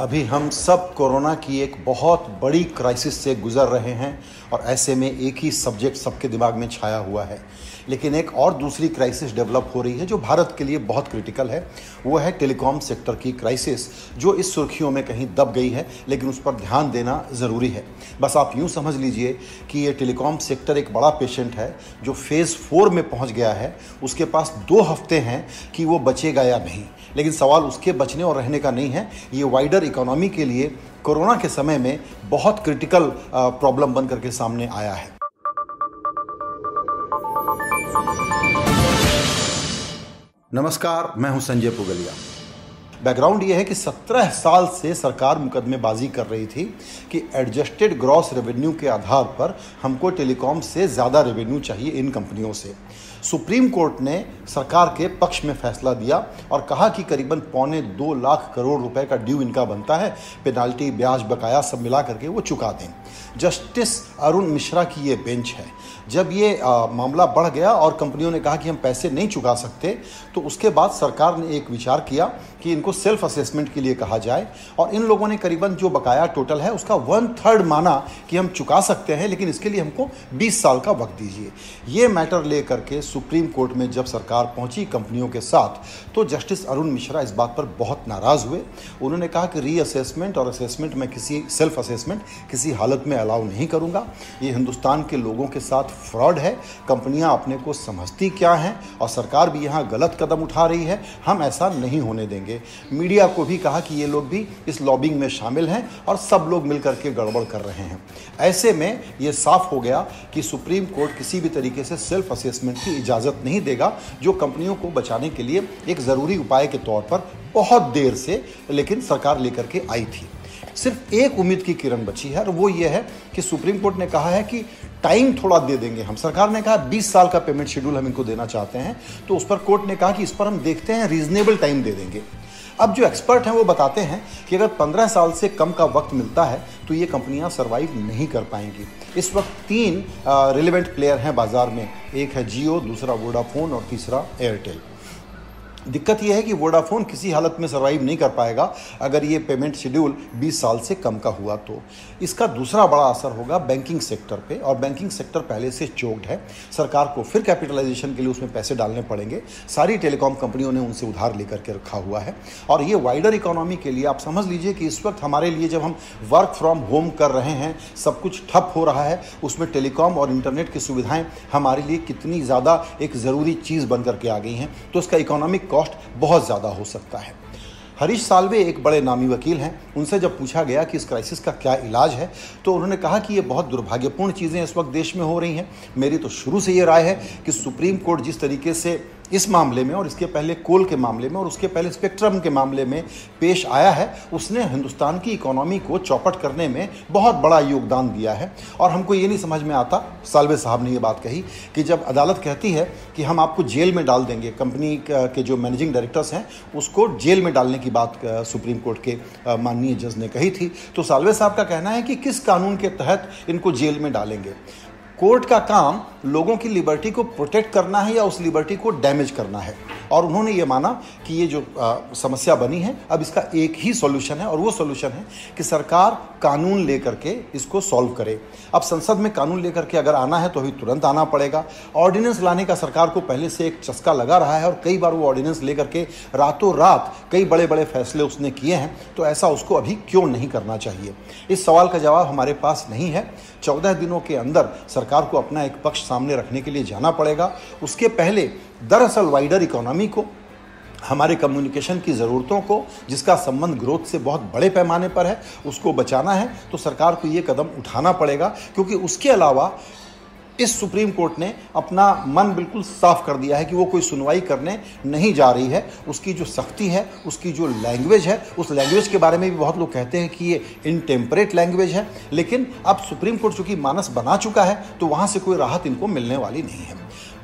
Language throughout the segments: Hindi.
अभी हम सब कोरोना की एक बहुत बड़ी क्राइसिस से गुजर रहे हैं और ऐसे में एक ही सब्जेक्ट सबके दिमाग में छाया हुआ है। लेकिन एक और दूसरी क्राइसिस डेवलप हो रही है जो भारत के लिए बहुत क्रिटिकल है, वो है टेलीकॉम सेक्टर की क्राइसिस जो इस सुर्खियों में कहीं दब गई है, लेकिन उस पर ध्यान देना ज़रूरी है। बस आप यूँ समझ लीजिए कि ये टेलीकॉम सेक्टर एक बड़ा पेशेंट है, जो फ़ेज़ फोर में पहुँच गया है, उसके पास दो हफ़्ते हैं कि वो बचेगा या नहीं। लेकिन सवाल उसके बचने और रहने का नहीं है, ये वाइडर इकोनॉमी के लिए कोरोना के समय में बहुत क्रिटिकल प्रॉब्लम बन करके सामने आया है। नमस्कार, मैं हूँ संजय पुगलिया। बैकग्राउंड ये है कि 17 साल से सरकार मुकदमेबाजी कर रही थी कि एडजस्टेड ग्रॉस रेवेन्यू के आधार पर हमको टेलीकॉम से ज़्यादा रेवेन्यू चाहिए इन कंपनियों से। सुप्रीम कोर्ट ने सरकार के पक्ष में फैसला दिया और कहा कि करीबन पौने दो लाख करोड़ रुपए का ड्यू इनका बनता है। पेनाल्टी ब्याज बकाया सब मिला करके वो चुका दें। जस्टिस अरुण मिश्रा की ये बेंच है। जब ये आ, मामला बढ़ गया और कंपनियों ने कहा कि हम पैसे नहीं चुका सकते तो उसके बाद सरकार ने एक विचार किया कि इनको सेल्फ असेसमेंट के लिए कहा जाए और इन लोगों ने करीबन जो बकाया टोटल है उसका वन थर्ड माना कि हम चुका सकते हैं लेकिन इसके लिए हमको 20 साल का वक्त दीजिए। ये मैटर ले करके सुप्रीम कोर्ट में जब सरकार पहुँची कंपनियों के साथ तो जस्टिस अरुण मिश्रा इस बात पर बहुत नाराज़ हुए। उन्होंने कहा कि रीअसेसमेंट और असेसमेंट में किसी सेल्फ असेसमेंट किसी हालत में अलाउ नहीं करूँगा। ये हिंदुस्तान के लोगों के साथ फ्रॉड है। कंपनियाँ अपने को समझती क्या हैं? और सरकार भी यहाँ गलत कदम उठा रही है। हम ऐसा नहीं होने देंगे। मीडिया को भी कहा कि ये लोग भी इस लॉबिंग में शामिल हैं और सब लोग मिलकर के गड़बड़ कर रहे हैं। ऐसे में ये साफ़ हो गया कि सुप्रीम कोर्ट किसी भी तरीके से सेल्फ असेसमेंट की इजाज़त नहीं देगा, जो कंपनियों को बचाने के लिए एक ज़रूरी उपाय के तौर पर बहुत देर से लेकिन सरकार लेकर के आई थी। सिर्फ़ एक उम्मीद की किरण बची है और वो ये है कि सुप्रीम कोर्ट ने कहा है कि टाइम थोड़ा दे देंगे हम। सरकार ने कहा 20 साल का पेमेंट शेड्यूल हम इनको देना चाहते हैं तो उस पर कोर्ट ने कहा कि इस पर हम देखते हैं, रीजनेबल टाइम दे देंगे। अब जो एक्सपर्ट हैं वो बताते हैं कि अगर 15 साल से कम का वक्त मिलता है तो ये कंपनियाँ सरवाइव नहीं कर पाएँगी। इस वक्त तीन रिलेवेंट प्लेयर हैं बाज़ार में। एक है जियो दूसरा वोडाफोन और तीसरा एयरटेल दिक्कत यह है कि वोडाफोन किसी हालत में सर्वाइव नहीं कर पाएगा अगर ये पेमेंट शेड्यूल 20 साल से कम का हुआ तो। इसका दूसरा बड़ा असर होगा बैंकिंग सेक्टर पे और बैंकिंग सेक्टर पहले से चोक्ड है। सरकार को फिर कैपिटलाइजेशन के लिए उसमें पैसे डालने पड़ेंगे। सारी टेलीकॉम कंपनियों ने उनसे उधार लेकर के रखा हुआ है। और ये वाइडर इकोनॉमी के लिए आप समझ लीजिए कि इस वक्त हमारे लिए जब हम वर्क फ्रॉम होम कर रहे हैं, सब कुछ ठप हो रहा है, उसमें टेलीकॉम और इंटरनेट की सुविधाएँ हमारे लिए कितनी ज़्यादा एक ज़रूरी चीज़ बन करके आ गई हैं। तो उसका इकोनॉमिक कॉस्ट बहुत ज़्यादा हो सकता है। हरीश सालवे एक बड़े नामी वकील हैं। उनसे जब पूछा गया कि इस क्राइसिस का क्या इलाज है तो उन्होंने कहा कि ये बहुत दुर्भाग्यपूर्ण चीज़ें इस वक्त देश में हो रही हैं। मेरी तो शुरू से ये राय है कि सुप्रीम कोर्ट जिस तरीके से इस मामले में और इसके पहले कोल के मामले में और उसके पहले स्पेक्ट्रम के मामले में पेश आया है। उसने हिंदुस्तान की इकोनॉमी को चौपट करने में बहुत बड़ा योगदान दिया है। और हमको ये नहीं समझ में आता, सालवे साहब ने ये बात कही कि जब अदालत कहती है कि हम आपको जेल में डाल देंगे, कंपनी के जो मैनेजिंग डायरेक्टर्स हैं, उसको जेल में डालने की बात सुप्रीम कोर्ट के माननीय जज ने कही थी। तो सालवे साहब का कहना है कि किस कानून के तहत इनको जेल में डालेंगे? कोर्ट का काम लोगों की लिबर्टी को प्रोटेक्ट करना है या उस लिबर्टी को डैमेज करना है। और उन्होंने ये माना कि ये जो आ, समस्या बनी है अब इसका एक ही सॉल्यूशन है और वो सॉल्यूशन है कि सरकार कानून लेकर के इसको सॉल्व करे। अब संसद में कानून लेकर के अगर आना है तो अभी तुरंत आना पड़ेगा। ऑर्डिनेंस लाने का सरकार को पहले से एक चस्का लगा रहा है और कई बार वो ऑर्डिनेंस लेकर के रातों रात कई बड़े बड़े फैसले उसने किए हैं तो ऐसा उसको अभी क्यों नहीं करना चाहिए? इस सवाल का जवाब हमारे पास नहीं है। चौदह दिनों के अंदर सरकार को अपना एक पक्ष सामने रखने के लिए जाना पड़ेगा। उसके पहले दरअसल वाइडर इकोनॉमी को, हमारे कम्युनिकेशन की ज़रूरतों को, जिसका संबंध ग्रोथ से बहुत बड़े पैमाने पर है, उसको बचाना है तो सरकार को ये कदम उठाना पड़ेगा, क्योंकि उसके अलावा इस सुप्रीम कोर्ट ने अपना मन बिल्कुल साफ़ कर दिया है कि वो कोई सुनवाई करने नहीं जा रही है। उसकी जो सख्ती है, उसकी जो लैंग्वेज है, उस लैंग्वेज के बारे में भी बहुत लोग कहते हैं कि ये इनटेम्परेट लैंग्वेज है। लेकिन अब सुप्रीम कोर्ट चूँकि मानस बना चुका है तो वहाँ से कोई राहत इनको मिलने वाली नहीं है।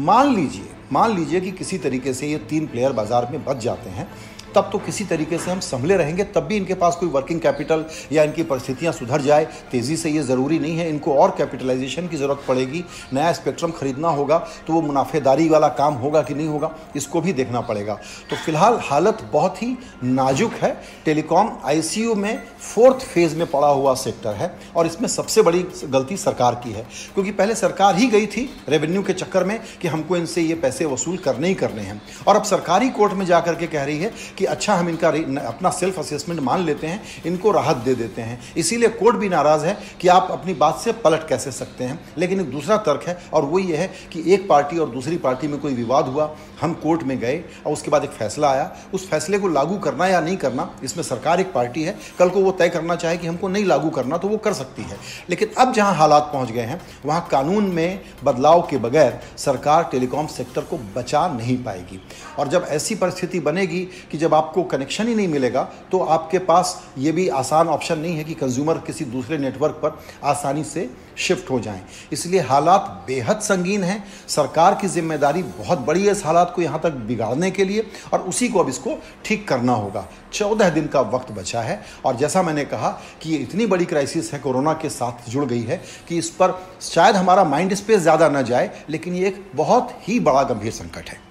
मान लीजिए मान लीजिए कि किसी तरीके से ये तीन प्लेयर बाज़ार में बच जाते हैं तब तो किसी तरीके से हम संभले रहेंगे, तब भी इनके पास कोई वर्किंग कैपिटल या इनकी परिस्थितियाँ सुधर जाए, तेज़ी से ये ज़रूरी नहीं है, इनको और कैपिटलाइजेशन की ज़रूरत पड़ेगी, नया स्पेक्ट्रम खरीदना होगा तो वो मुनाफेदारी वाला काम होगा कि नहीं होगा, इसको भी देखना पड़ेगा। तो फ़िलहाल हालत बहुत ही नाजुक है, टेलीकॉम आईसीयू में फोर्थ फ़ेज़ में पड़ा हुआ सेक्टर है, और इसमें सबसे बड़ी गलती सरकार की है, क्योंकि पहले सरकार ही गई थी रेवेन्यू के चक्कर में कि हमको इनसे ये पैसे वसूल करने ही करने हैं। और अब सरकारी कोर्ट में जाकर के कह रही है कि अच्छा हम इनका अपना सेल्फ असेसमेंट मान लेते हैं, इनको राहत दे देते हैं। इसीलिए कोर्ट भी नाराज़ है कि आप अपनी बात से पलट कैसे सकते हैं। लेकिन एक दूसरा तर्क है, और वो ये है कि एक पार्टी और दूसरी पार्टी में कोई विवाद हुआ, हम कोर्ट में गए, और उसके बाद एक फैसला आया। उस फैसले को लागू करना या नहीं करना, इसमें सरकार एक पार्टी है। कल को वो तय करना चाहे कि हमको नहीं लागू करना तो वो कर सकती है। लेकिन अब जहाँ हालात पहुँच गए हैं, वहाँ कानून में बदलाव के बगैर सरकार टेलीकॉम सेक्टर को बचा नहीं पाएगी। और जब ऐसी परिस्थिति बनेगी कि जब आपको कनेक्शन ही नहीं मिलेगा तो आपके पास ये भी आसान ऑप्शन नहीं है कि कंज्यूमर किसी दूसरे नेटवर्क पर आसानी से शिफ्ट हो जाएँ। इसलिए हालात बेहद संगीन हैं। सरकार की ज़िम्मेदारी बहुत बड़ी है इस हालात को यहाँ तक बिगाड़ने के लिए, और उसी को अब इसको ठीक करना होगा। चौदह दिन का वक्त बचा है, और जैसा मैंने कहा कि ये इतनी बड़ी क्राइसिस है, कोरोना के साथ जुड़ गई है, कि इस पर शायद हमारा माइंड स्पेस ज़्यादा न जाए, लेकिन ये एक बहुत ही बड़ा गंभीर संकट है।